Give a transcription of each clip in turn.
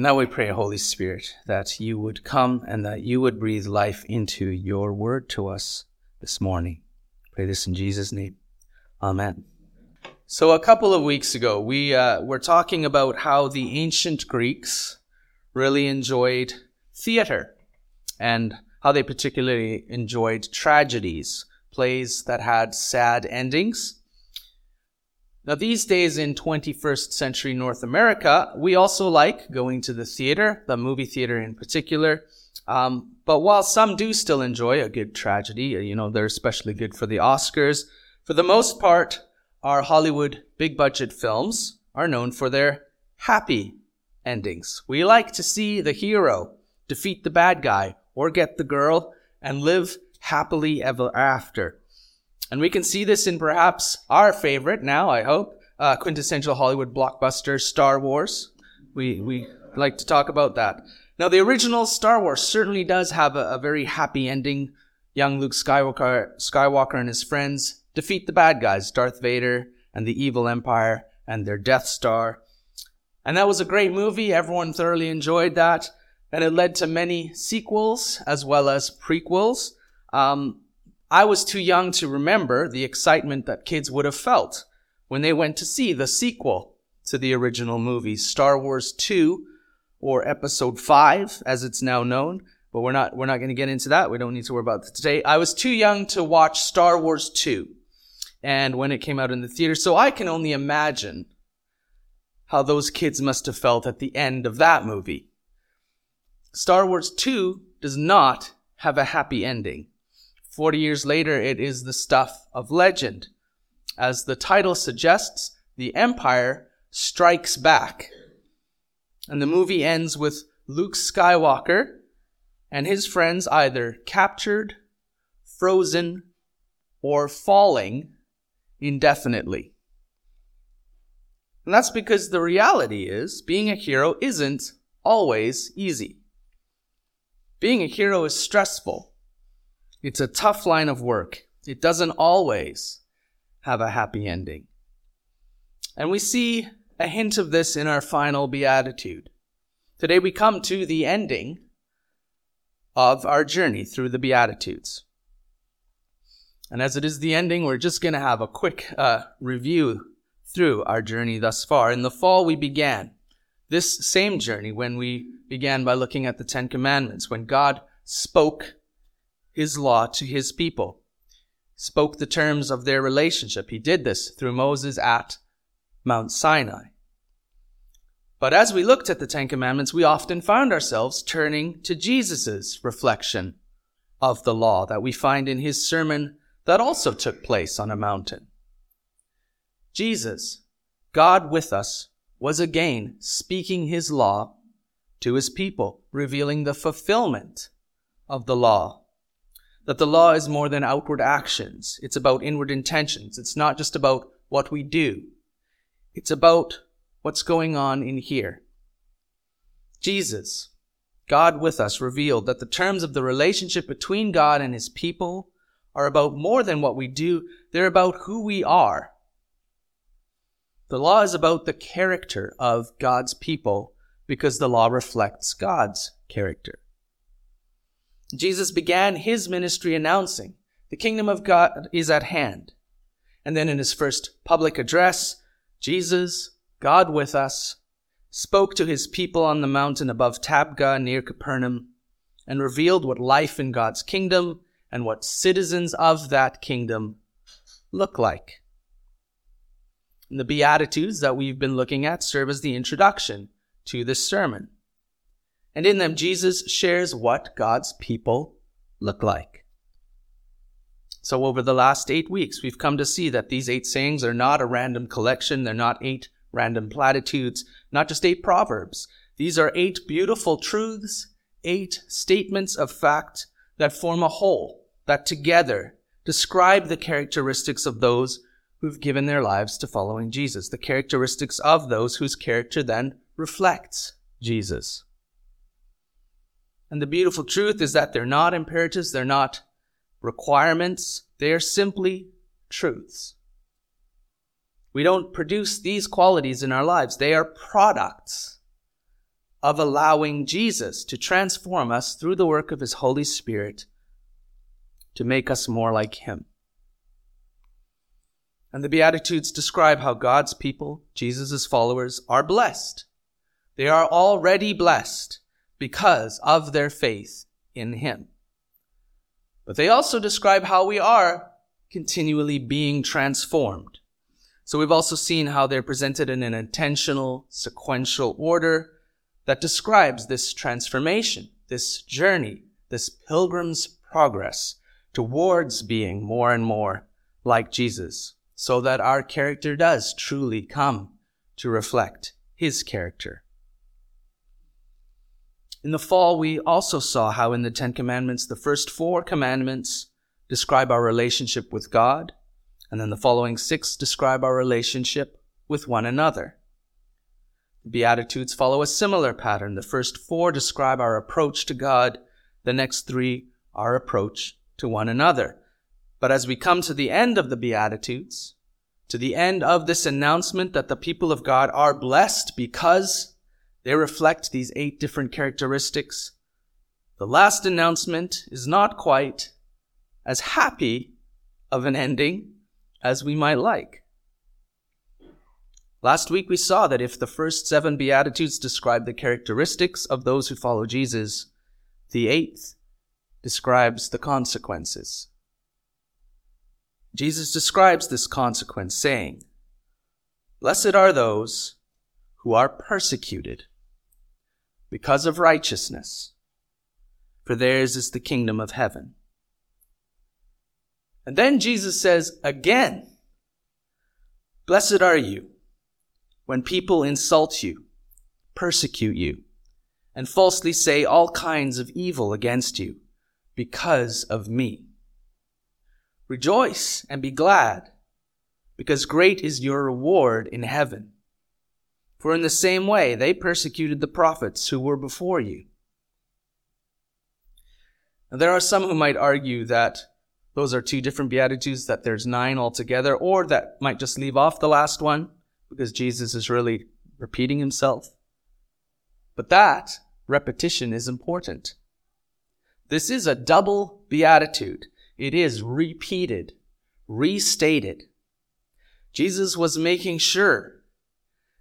Now we pray, Holy Spirit, that you would come and that you would breathe life into your word to us this morning. Pray this in Jesus' name. Amen. So a couple of weeks ago, we uh, were talking about how the ancient Greeks really enjoyed theater and how they particularly enjoyed tragedies, plays that had sad endings. Now, these days in 21st century North America, we also like going to the theater, the movie theater in particular. Um, but while some do still enjoy a good tragedy, uh, you know, they're especially good for the Oscars, for the most part, our Hollywood big budget films are known for their happy endings. We like to see the hero defeat the bad guy or get the girl and live happily ever after. And we can see this in perhaps our favorite now, I hope, uh, quintessential Hollywood blockbuster, Star Wars. We, we like to talk about that. Now, the original Star Wars certainly does have a, a very happy ending. Young Luke Skywalker, Skywalker and his friends defeat the bad guys, Darth Vader and the evil empire and their Death Star. And that was a great movie. Everyone thoroughly enjoyed that. And it led to many sequels as well as prequels. Um, I was too young to remember the excitement that kids would have felt when they went to see the sequel to the original movie, Star Wars 2 or Episode 5 as it's now known. But we're not, we're not going to get into that. We don't need to worry about that today. I was too young to watch Star Wars 2 and when it came out in the theater. So I can only imagine how those kids must have felt at the end of that movie. Star Wars 2 does not have a happy ending. Forty years later, it is the stuff of legend. As the title suggests, the Empire strikes back. And the movie ends with Luke Skywalker and his friends either captured, frozen, or falling indefinitely. And that's because the reality is being a hero isn't always easy. Being a hero is stressful. It's a tough line of work. It doesn't always have a happy ending. And we see a hint of this in our final beatitude. Today we come to the ending of our journey through the Beatitudes. And as it is the ending, we're just going to have a quick uh, review through our journey thus far. In the fall, we began this same journey when we began by looking at the Ten Commandments, when God spoke his law to his people, spoke the terms of their relationship. He did this through Moses at Mount Sinai. But as we looked at the Ten Commandments, we often found ourselves turning to Jesus' reflection of the law that we find in his sermon that also took place on a mountain. Jesus, God with us, was again speaking his law to his people, revealing the fulfillment of the law that the law is more than outward actions. It's about inward intentions. It's not just about what we do. It's about what's going on in here. Jesus, God with us, revealed that the terms of the relationship between God and his people are about more than what we do. They're about who we are. The law is about the character of God's people because the law reflects God's character. Jesus began his ministry announcing, the kingdom of God is at hand. And then in his first public address, Jesus, God with us, spoke to his people on the mountain above Tabgha near Capernaum and revealed what life in God's kingdom and what citizens of that kingdom look like. And the Beatitudes that we've been looking at serve as the introduction to this sermon. And in them, Jesus shares what God's people look like. So over the last eight weeks, we've come to see that these eight sayings are not a random collection. They're not eight random platitudes, not just eight proverbs. These are eight beautiful truths, eight statements of fact that form a whole, that together describe the characteristics of those who've given their lives to following Jesus, the characteristics of those whose character then reflects Jesus. And the beautiful truth is that they're not imperatives, they're not requirements, they are simply truths. We don't produce these qualities in our lives, they are products of allowing Jesus to transform us through the work of his Holy Spirit to make us more like him. And the Beatitudes describe how God's people, Jesus' followers, are blessed. They are already blessed because of their faith in him. But they also describe how we are continually being transformed. So we've also seen how they're presented in an intentional, sequential order that describes this transformation, this journey, this pilgrim's progress towards being more and more like Jesus, so that our character does truly come to reflect his character. In the fall, we also saw how in the Ten Commandments, the first four commandments describe our relationship with God, and then the following six describe our relationship with one another. The Beatitudes follow a similar pattern. The first four describe our approach to God, the next three, our approach to one another. But as we come to the end of the Beatitudes, to the end of this announcement that the people of God are blessed because they reflect these eight different characteristics. The last announcement is not quite as happy of an ending as we might like. Last week we saw that if the first seven Beatitudes describe the characteristics of those who follow Jesus, the eighth describes the consequences. Jesus describes this consequence saying, Blessed are those who are persecuted because of righteousness, for theirs is the kingdom of heaven. And then Jesus says again, Blessed are you when people insult you, persecute you, and falsely say all kinds of evil against you because of me. Rejoice and be glad, because great is your reward in heaven. For in the same way they persecuted the prophets who were before you. Now, there are some who might argue that those are two different Beatitudes, that there's nine altogether, or that might just leave off the last one because Jesus is really repeating himself. But that repetition is important. This is a double beatitude. It is repeated, restated. Jesus was making sure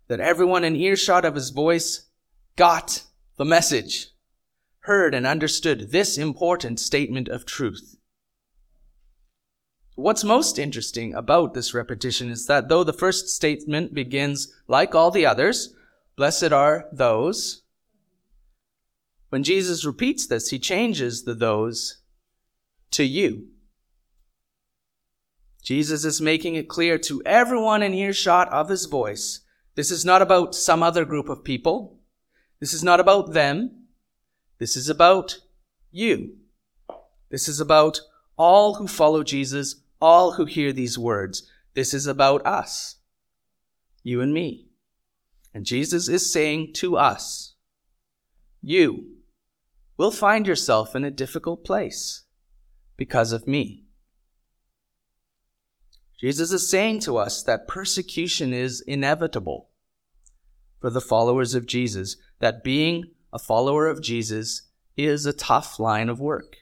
that everyone in earshot of his voice got the message, heard and understood this important statement of truth. What's most interesting about this repetition is that though the first statement begins like all the others, blessed are those, when Jesus repeats this, he changes the those to you. Jesus is making it clear to everyone in earshot of his voice this is not about some other group of people. This is not about them. This is about you. This is about all who follow Jesus, all who hear these words. This is about us, you and me. And Jesus is saying to us, you will find yourself in a difficult place because of me. Jesus is saying to us that persecution is inevitable for the followers of Jesus, that being a follower of Jesus is a tough line of work.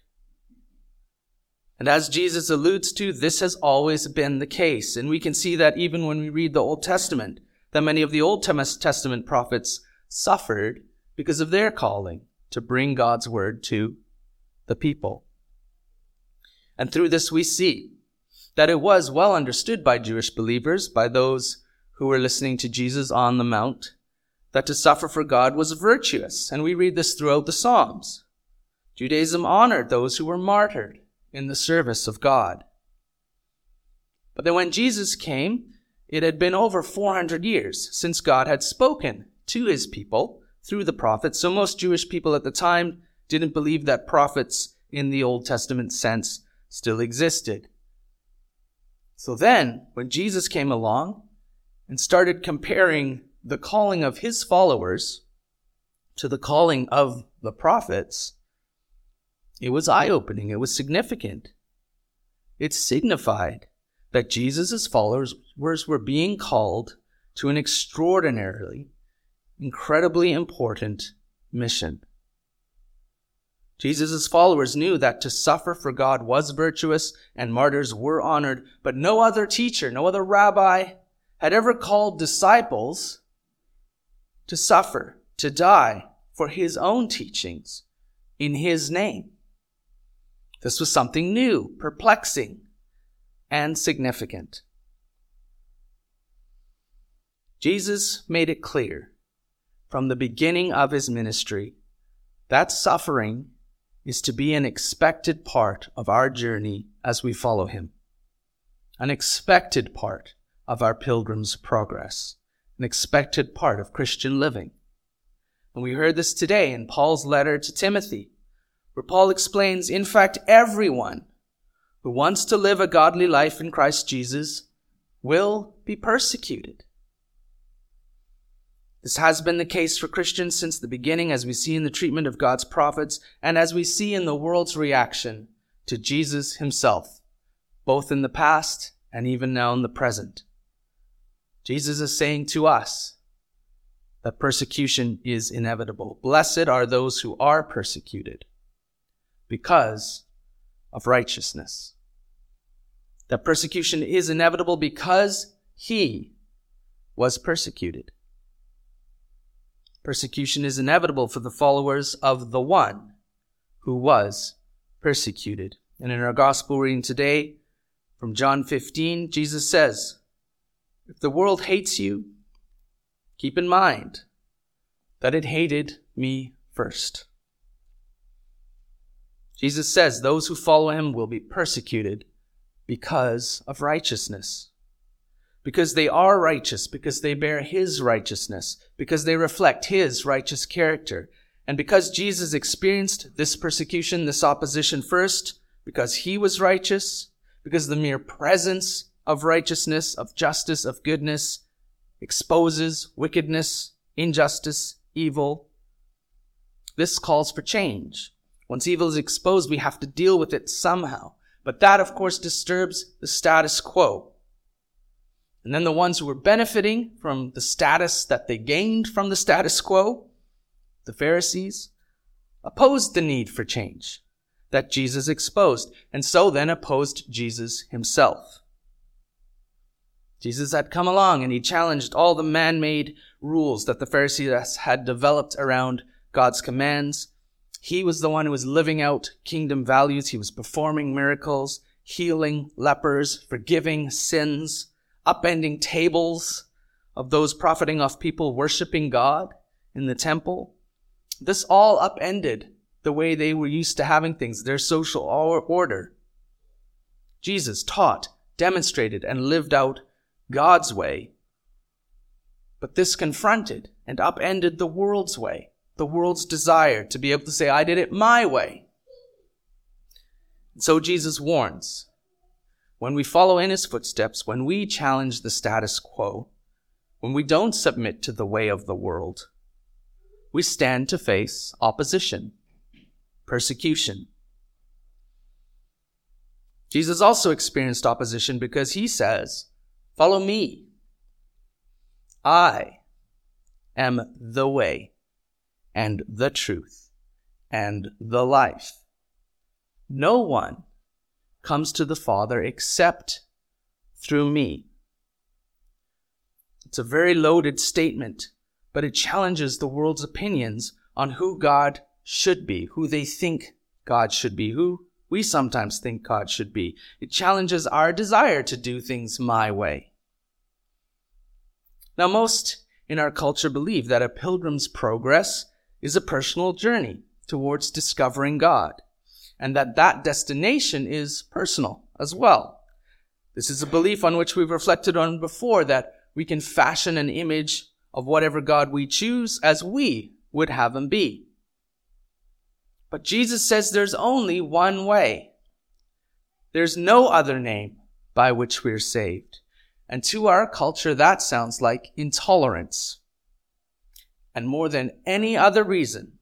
And as Jesus alludes to, this has always been the case. And we can see that even when we read the Old Testament, that many of the Old Testament prophets suffered because of their calling to bring God's word to the people. And through this we see that it was well understood by Jewish believers, by those who were listening to Jesus on the Mount, that to suffer for God was virtuous. And we read this throughout the Psalms. Judaism honored those who were martyred in the service of God. But then when Jesus came, it had been over 400 years since God had spoken to his people through the prophets. So most Jewish people at the time didn't believe that prophets in the Old Testament sense still existed. So then, when Jesus came along and started comparing the calling of his followers to the calling of the prophets, it was eye opening. It was significant. It signified that Jesus' followers were being called to an extraordinarily, incredibly important mission. Jesus' followers knew that to suffer for God was virtuous and martyrs were honored, but no other teacher, no other rabbi had ever called disciples to suffer, to die for his own teachings in his name. This was something new, perplexing, and significant. Jesus made it clear from the beginning of his ministry that suffering is to be an expected part of our journey as we follow him. An expected part of our pilgrim's progress. An expected part of Christian living. And we heard this today in Paul's letter to Timothy, where Paul explains, in fact, everyone who wants to live a godly life in Christ Jesus will be persecuted. This has been the case for Christians since the beginning, as we see in the treatment of God's prophets and as we see in the world's reaction to Jesus himself, both in the past and even now in the present. Jesus is saying to us that persecution is inevitable. Blessed are those who are persecuted because of righteousness. That persecution is inevitable because he was persecuted. Persecution is inevitable for the followers of the one who was persecuted. And in our gospel reading today from John 15, Jesus says, If the world hates you, keep in mind that it hated me first. Jesus says those who follow him will be persecuted because of righteousness because they are righteous, because they bear his righteousness, because they reflect his righteous character. And because Jesus experienced this persecution, this opposition first, because he was righteous, because the mere presence of righteousness, of justice, of goodness exposes wickedness, injustice, evil. This calls for change. Once evil is exposed, we have to deal with it somehow. But that, of course, disturbs the status quo. And then the ones who were benefiting from the status that they gained from the status quo, the Pharisees, opposed the need for change that Jesus exposed, and so then opposed Jesus himself. Jesus had come along and he challenged all the man-made rules that the Pharisees had developed around God's commands. He was the one who was living out kingdom values. He was performing miracles, healing lepers, forgiving sins, upending tables of those profiting off people worshiping God in the temple. This all upended the way they were used to having things, their social order. Jesus taught, demonstrated, and lived out God's way. But this confronted and upended the world's way, the world's desire to be able to say, I did it my way. And so Jesus warns when we follow in his footsteps, when we challenge the status quo, when we don't submit to the way of the world, we stand to face opposition, persecution. Jesus also experienced opposition because he says, Follow me. I am the way and the truth and the life. No one comes to the Father except through me. It's a very loaded statement, but it challenges the world's opinions on who God should be, who they think God should be, who we sometimes think God should be. It challenges our desire to do things my way. Now, most in our culture believe that a pilgrim's progress is a personal journey towards discovering God and that that destination is personal as well. This is a belief on which we've reflected on before that we can fashion an image of whatever God we choose as we would have him be. But Jesus says there's only one way. There's no other name by which we're saved. And to our culture, that sounds like intolerance. And more than any other reason,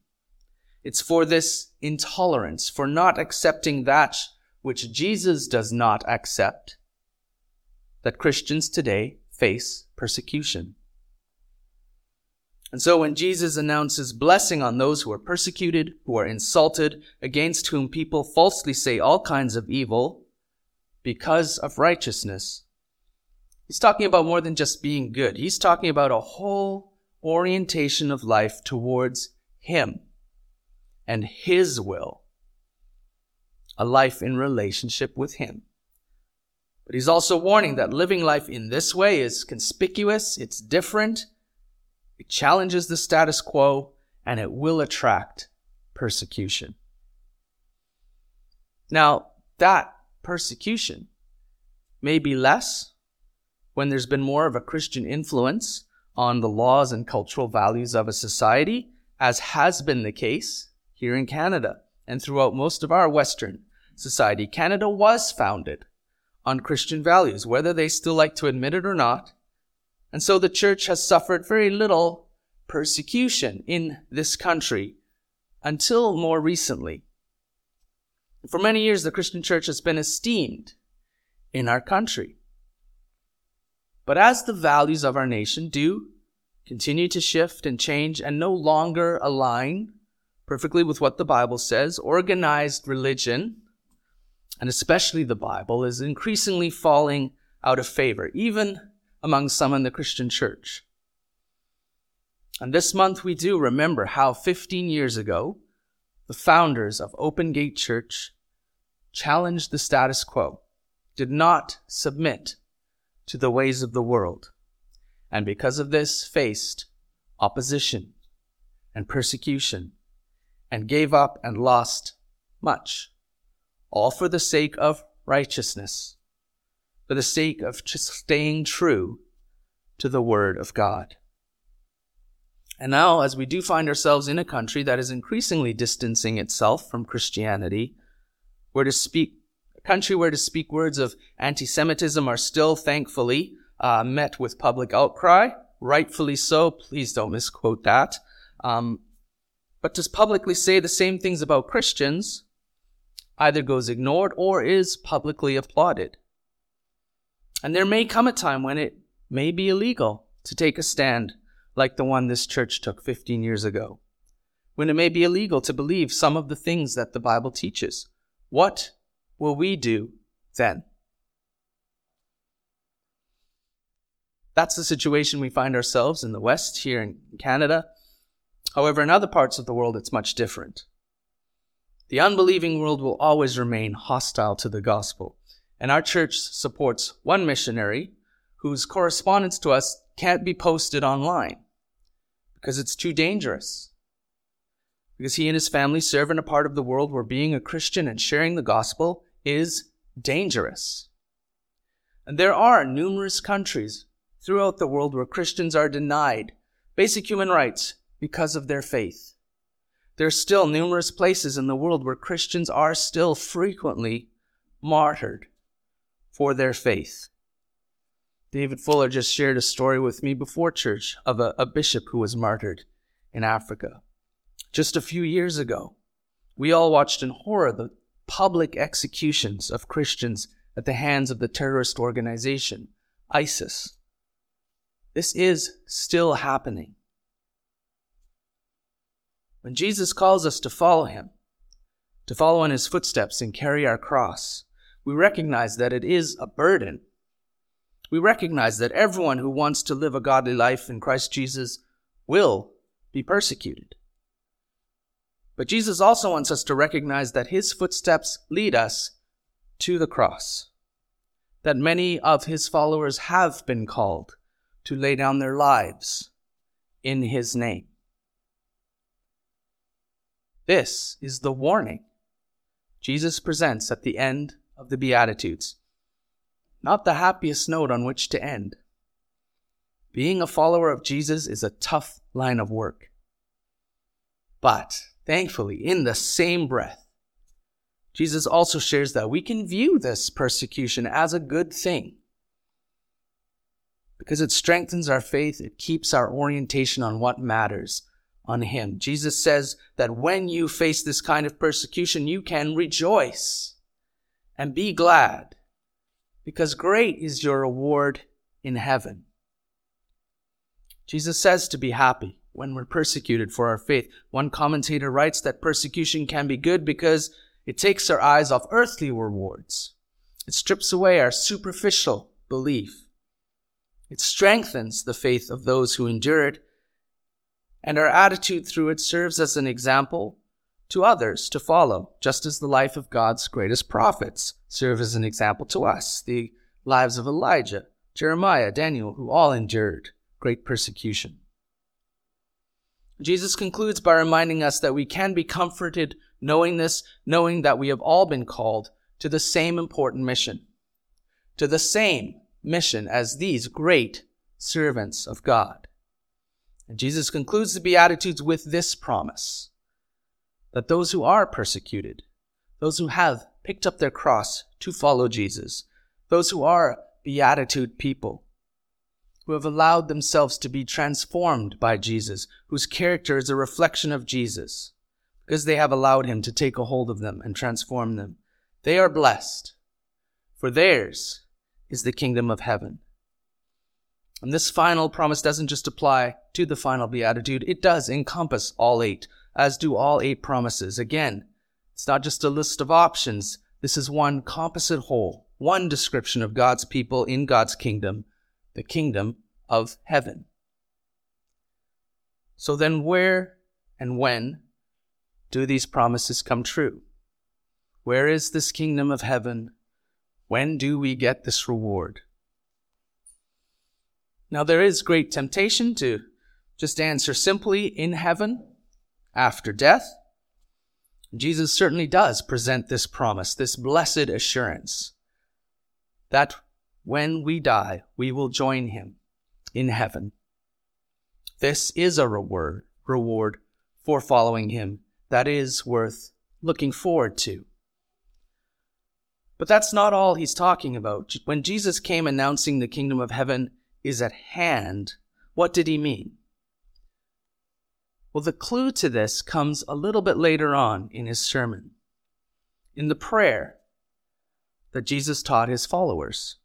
it's for this intolerance, for not accepting that which Jesus does not accept, that Christians today face persecution. And so when Jesus announces blessing on those who are persecuted, who are insulted, against whom people falsely say all kinds of evil because of righteousness, he's talking about more than just being good. He's talking about a whole orientation of life towards him and his will. A life in relationship with him. But he's also warning that living life in this way is conspicuous, it's different, it challenges the status quo, and it will attract persecution. Now, that persecution may be less when there's been more of a Christian influence on the laws and cultural values of a society, as has been the case here in Canada and throughout most of our Western society. Canada was founded on Christian values, whether they still like to admit it or not. And so the church has suffered very little persecution in this country until more recently. For many years, the Christian church has been esteemed in our country. But as the values of our nation do continue to shift and change and no longer align perfectly with what the Bible says, organized religion and especially the Bible, is increasingly falling out of favor, even among some in the Christian church. And this month we do remember how 15 years ago, the founders of Open Gate Church challenged the status quo, did not submit to the ways of the world, and because of this faced opposition and persecution, and gave up and lost much all for the sake of righteousness, for the sake of staying true to the Word of God. And now, as we do find ourselves in a country that is increasingly distancing itself from Christianity, where to speak, a country where to speak words of anti-Semitism are still, thankfully, uh, met with public outcry, rightfully so. Please don't misquote that. Um, but to publicly say the same things about Christians either goes ignored or is publicly applauded. And there may come a time when it may be illegal to take a stand like the one this church took 15 years ago, when it may be illegal to believe some of the things that the Bible teaches. What will we do then? That's the situation we find ourselves in the West, here in Canada. However, in other parts of the world, it's much different. The unbelieving world will always remain hostile to the gospel. And our church supports one missionary whose correspondence to us can't be posted online because it's too dangerous. Because he and his family serve in a part of the world where being a Christian and sharing the gospel is dangerous. And there are numerous countries throughout the world where Christians are denied basic human rights because of their faith. There are still numerous places in the world where Christians are still frequently martyred for their faith. David Fuller just shared a story with me before church of a, a bishop who was martyred in Africa. Just a few years ago, we all watched in horror the public executions of Christians at the hands of the terrorist organization, ISIS. This is still happening. When Jesus calls us to follow him, to follow in his footsteps and carry our cross, we recognize that it is a burden. We recognize that everyone who wants to live a godly life in Christ Jesus will be persecuted. But Jesus also wants us to recognize that his footsteps lead us to the cross, that many of his followers have been called to lay down their lives in his name. This is the warning Jesus presents at the end of the Beatitudes. Not the happiest note on which to end. Being a follower of Jesus is a tough line of work. But thankfully, in the same breath, Jesus also shares that we can view this persecution as a good thing. Because it strengthens our faith, it keeps our orientation on what matters, on him. Jesus says that when you face this kind of persecution, you can rejoice and be glad because great is your reward in heaven. Jesus says to be happy when we're persecuted for our faith. One commentator writes that persecution can be good because it takes our eyes off earthly rewards. It strips away our superficial belief. It strengthens the faith of those who endure it, and our attitude through it serves as an example to others to follow, just as the life of God's greatest prophets serve as an example to us. The lives of Elijah, Jeremiah, Daniel, who all endured great persecution. Jesus concludes by reminding us that we can be comforted knowing this, knowing that we have all been called to the same important mission, to the same mission as these great servants of God. And Jesus concludes the Beatitudes with this promise that those who are persecuted, those who have picked up their cross to follow Jesus, those who are beatitude people, who have allowed themselves to be transformed by Jesus, whose character is a reflection of Jesus, because they have allowed him to take a hold of them and transform them. They are blessed, for theirs is the kingdom of heaven. And this final promise doesn't just apply to the final beatitude, it does encompass all eight, as do all eight promises. Again, it's not just a list of options. This is one composite whole, one description of God's people in God's kingdom the kingdom of heaven. So then, where and when do these promises come true? Where is this kingdom of heaven? When do we get this reward? Now, there is great temptation to just answer simply in heaven after death. Jesus certainly does present this promise, this blessed assurance that when we die, we will join him in heaven. This is a reward, reward for following him that is worth looking forward to. But that's not all he's talking about. When Jesus came announcing the kingdom of heaven is at hand, what did he mean? Well, the clue to this comes a little bit later on in his sermon, in the prayer that Jesus taught his followers.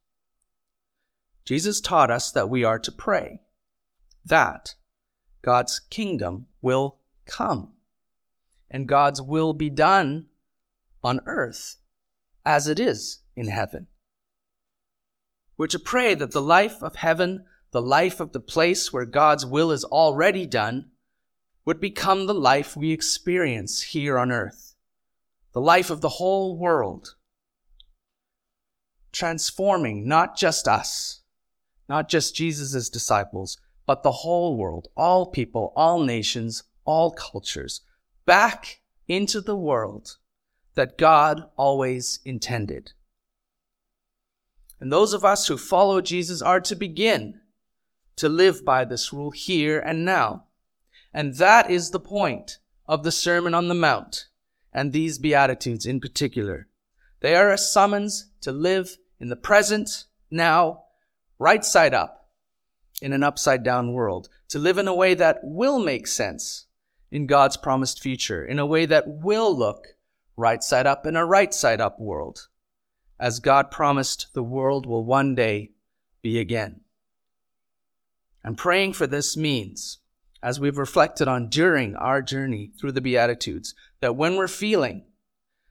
Jesus taught us that we are to pray that God's kingdom will come and God's will be done on earth as it is in heaven. We're to pray that the life of heaven, the life of the place where God's will is already done, would become the life we experience here on earth, the life of the whole world, transforming not just us, not just Jesus' disciples, but the whole world, all people, all nations, all cultures, back into the world that God always intended. And those of us who follow Jesus are to begin to live by this rule here and now. And that is the point of the Sermon on the Mount and these Beatitudes in particular. They are a summons to live in the present, now, right side up in an upside down world, to live in a way that will make sense in God's promised future, in a way that will look right side up in a right side up world, as God promised the world will one day be again. And praying for this means, as we've reflected on during our journey through the Beatitudes, that when we're feeling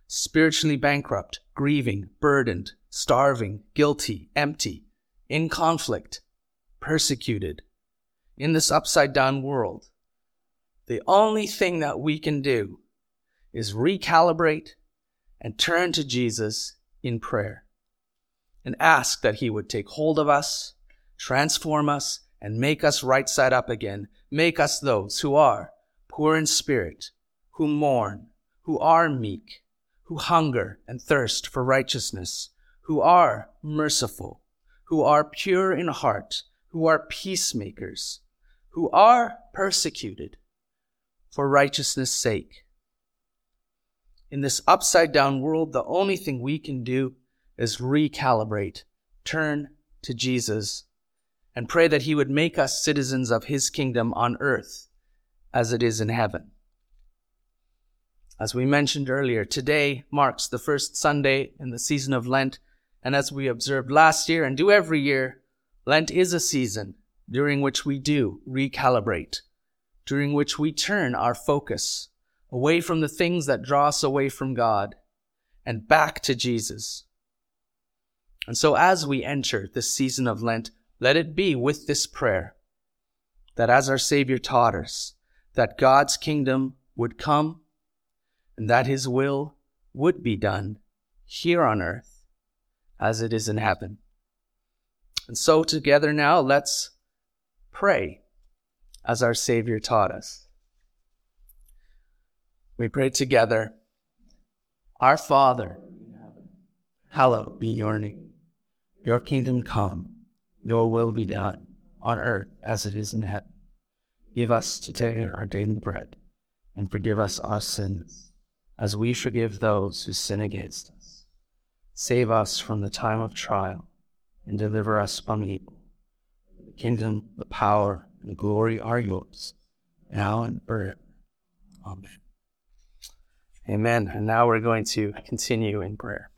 spiritually bankrupt, grieving, burdened, starving, guilty, empty, in conflict, persecuted, in this upside down world, the only thing that we can do is recalibrate and turn to Jesus in prayer and ask that He would take hold of us, transform us, and make us right side up again. Make us those who are poor in spirit, who mourn, who are meek, who hunger and thirst for righteousness, who are merciful, who are pure in heart, who are peacemakers, who are persecuted for righteousness' sake. In this upside down world, the only thing we can do is recalibrate, turn to Jesus, and pray that He would make us citizens of His kingdom on earth as it is in heaven. As we mentioned earlier, today marks the first Sunday in the season of Lent and as we observed last year and do every year, Lent is a season during which we do recalibrate, during which we turn our focus away from the things that draw us away from God and back to Jesus. And so as we enter this season of Lent, let it be with this prayer that as our Savior taught us, that God's kingdom would come and that his will would be done here on earth as it is in heaven. And so together now, let's pray as our Savior taught us. We pray together, Our Father, hallowed be your name. Your kingdom come, your will be done, on earth as it is in heaven. Give us today our daily bread, and forgive us our sins, as we forgive those who sin against us. Save us from the time of trial, and deliver us from evil. The kingdom, the power, and the glory are yours, now and forever. Amen. Amen. And now we're going to continue in prayer.